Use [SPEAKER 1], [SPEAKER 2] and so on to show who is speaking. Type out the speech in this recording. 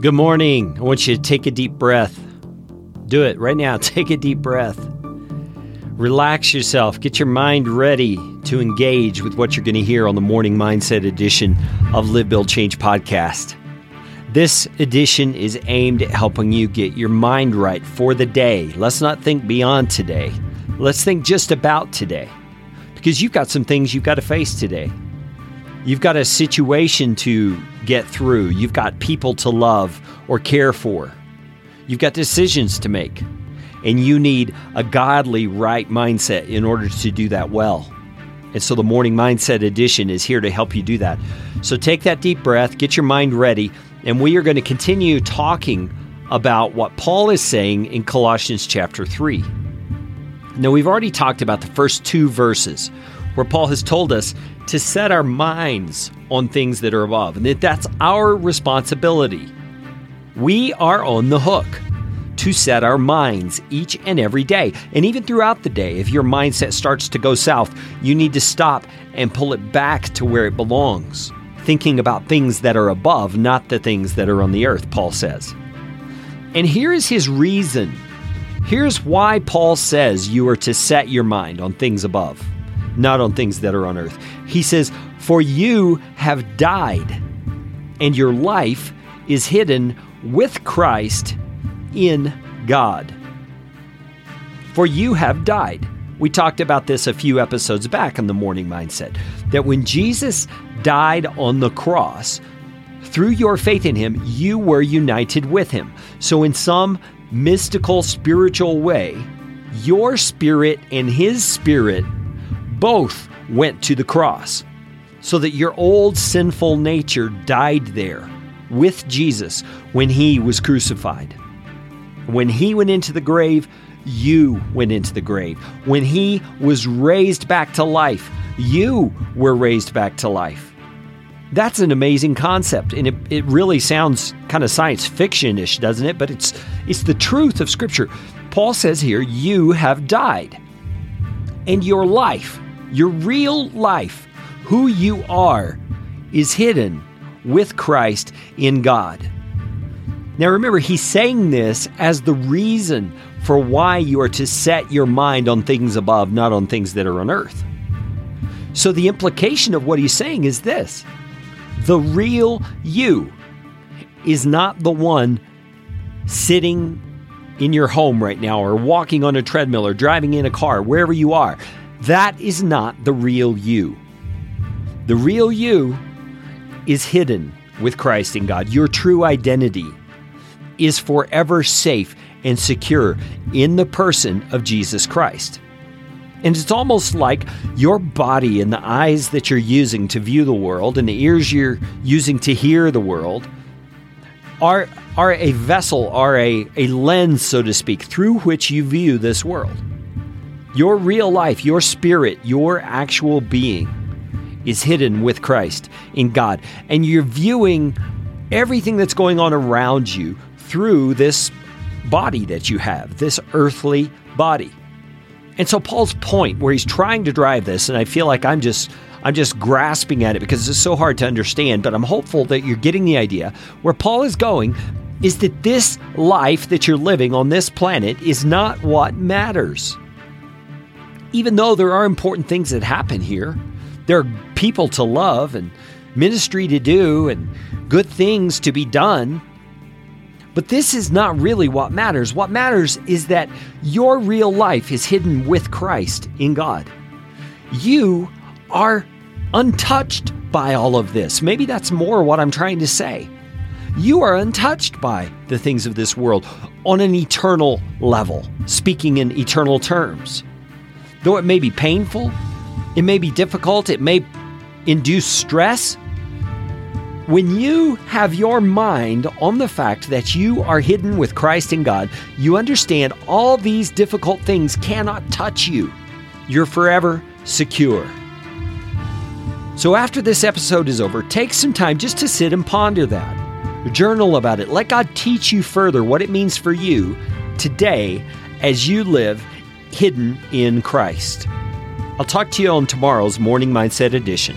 [SPEAKER 1] Good morning. I want you to take a deep breath. Do it right now. Take a deep breath. Relax yourself. Get your mind ready to engage with what you're going to hear on the Morning Mindset edition of Live, Build, Change podcast. This edition is aimed at helping you get your mind right for the day. Let's not think beyond today. Let's think just about today because you've got some things you've got to face today. You've got a situation to get through. You've got people to love or care for. You've got decisions to make. And you need a godly, right mindset in order to do that well. And so the Morning Mindset Edition is here to help you do that. So take that deep breath, get your mind ready, and we are going to continue talking about what Paul is saying in Colossians chapter 3. Now, we've already talked about the first two verses where Paul has told us to set our minds on things that are above, and that that's our responsibility. We are on the hook to set our minds each and every day, and even throughout the day. If your mindset starts to go south, you need to stop and pull it back to where it belongs, thinking about things that are above, not the things that are on the earth, Paul says. And here is his reason. Here's why Paul says you are to set your mind on things above not on things that are on earth. He says, For you have died, and your life is hidden with Christ in God. For you have died. We talked about this a few episodes back in the morning mindset that when Jesus died on the cross, through your faith in him, you were united with him. So, in some mystical, spiritual way, your spirit and his spirit both went to the cross so that your old sinful nature died there with Jesus when he was crucified. When he went into the grave, you went into the grave. When he was raised back to life, you were raised back to life. That's an amazing concept, and it, it really sounds kind of science fiction ish, doesn't it? But it's, it's the truth of Scripture. Paul says here, You have died, and your life your real life, who you are, is hidden with Christ in God. Now remember, he's saying this as the reason for why you are to set your mind on things above, not on things that are on earth. So the implication of what he's saying is this the real you is not the one sitting in your home right now, or walking on a treadmill, or driving in a car, wherever you are. That is not the real you. The real you is hidden with Christ in God. Your true identity is forever safe and secure in the person of Jesus Christ. And it's almost like your body and the eyes that you're using to view the world and the ears you're using to hear the world are, are a vessel, are a, a lens, so to speak, through which you view this world. Your real life, your spirit, your actual being is hidden with Christ in God. And you're viewing everything that's going on around you through this body that you have, this earthly body. And so Paul's point where he's trying to drive this, and I feel like I'm just I'm just grasping at it because it's so hard to understand, but I'm hopeful that you're getting the idea. Where Paul is going is that this life that you're living on this planet is not what matters even though there are important things that happen here, there are people to love and ministry to do and good things to be done. But this is not really what matters. What matters is that your real life is hidden with Christ in God. You are untouched by all of this. Maybe that's more what I'm trying to say. You are untouched by the things of this world on an eternal level, speaking in eternal terms. Though it may be painful, it may be difficult, it may induce stress. When you have your mind on the fact that you are hidden with Christ in God, you understand all these difficult things cannot touch you. You're forever secure. So, after this episode is over, take some time just to sit and ponder that. Journal about it. Let God teach you further what it means for you today as you live hidden in Christ. I'll talk to you on tomorrow's Morning Mindset Edition.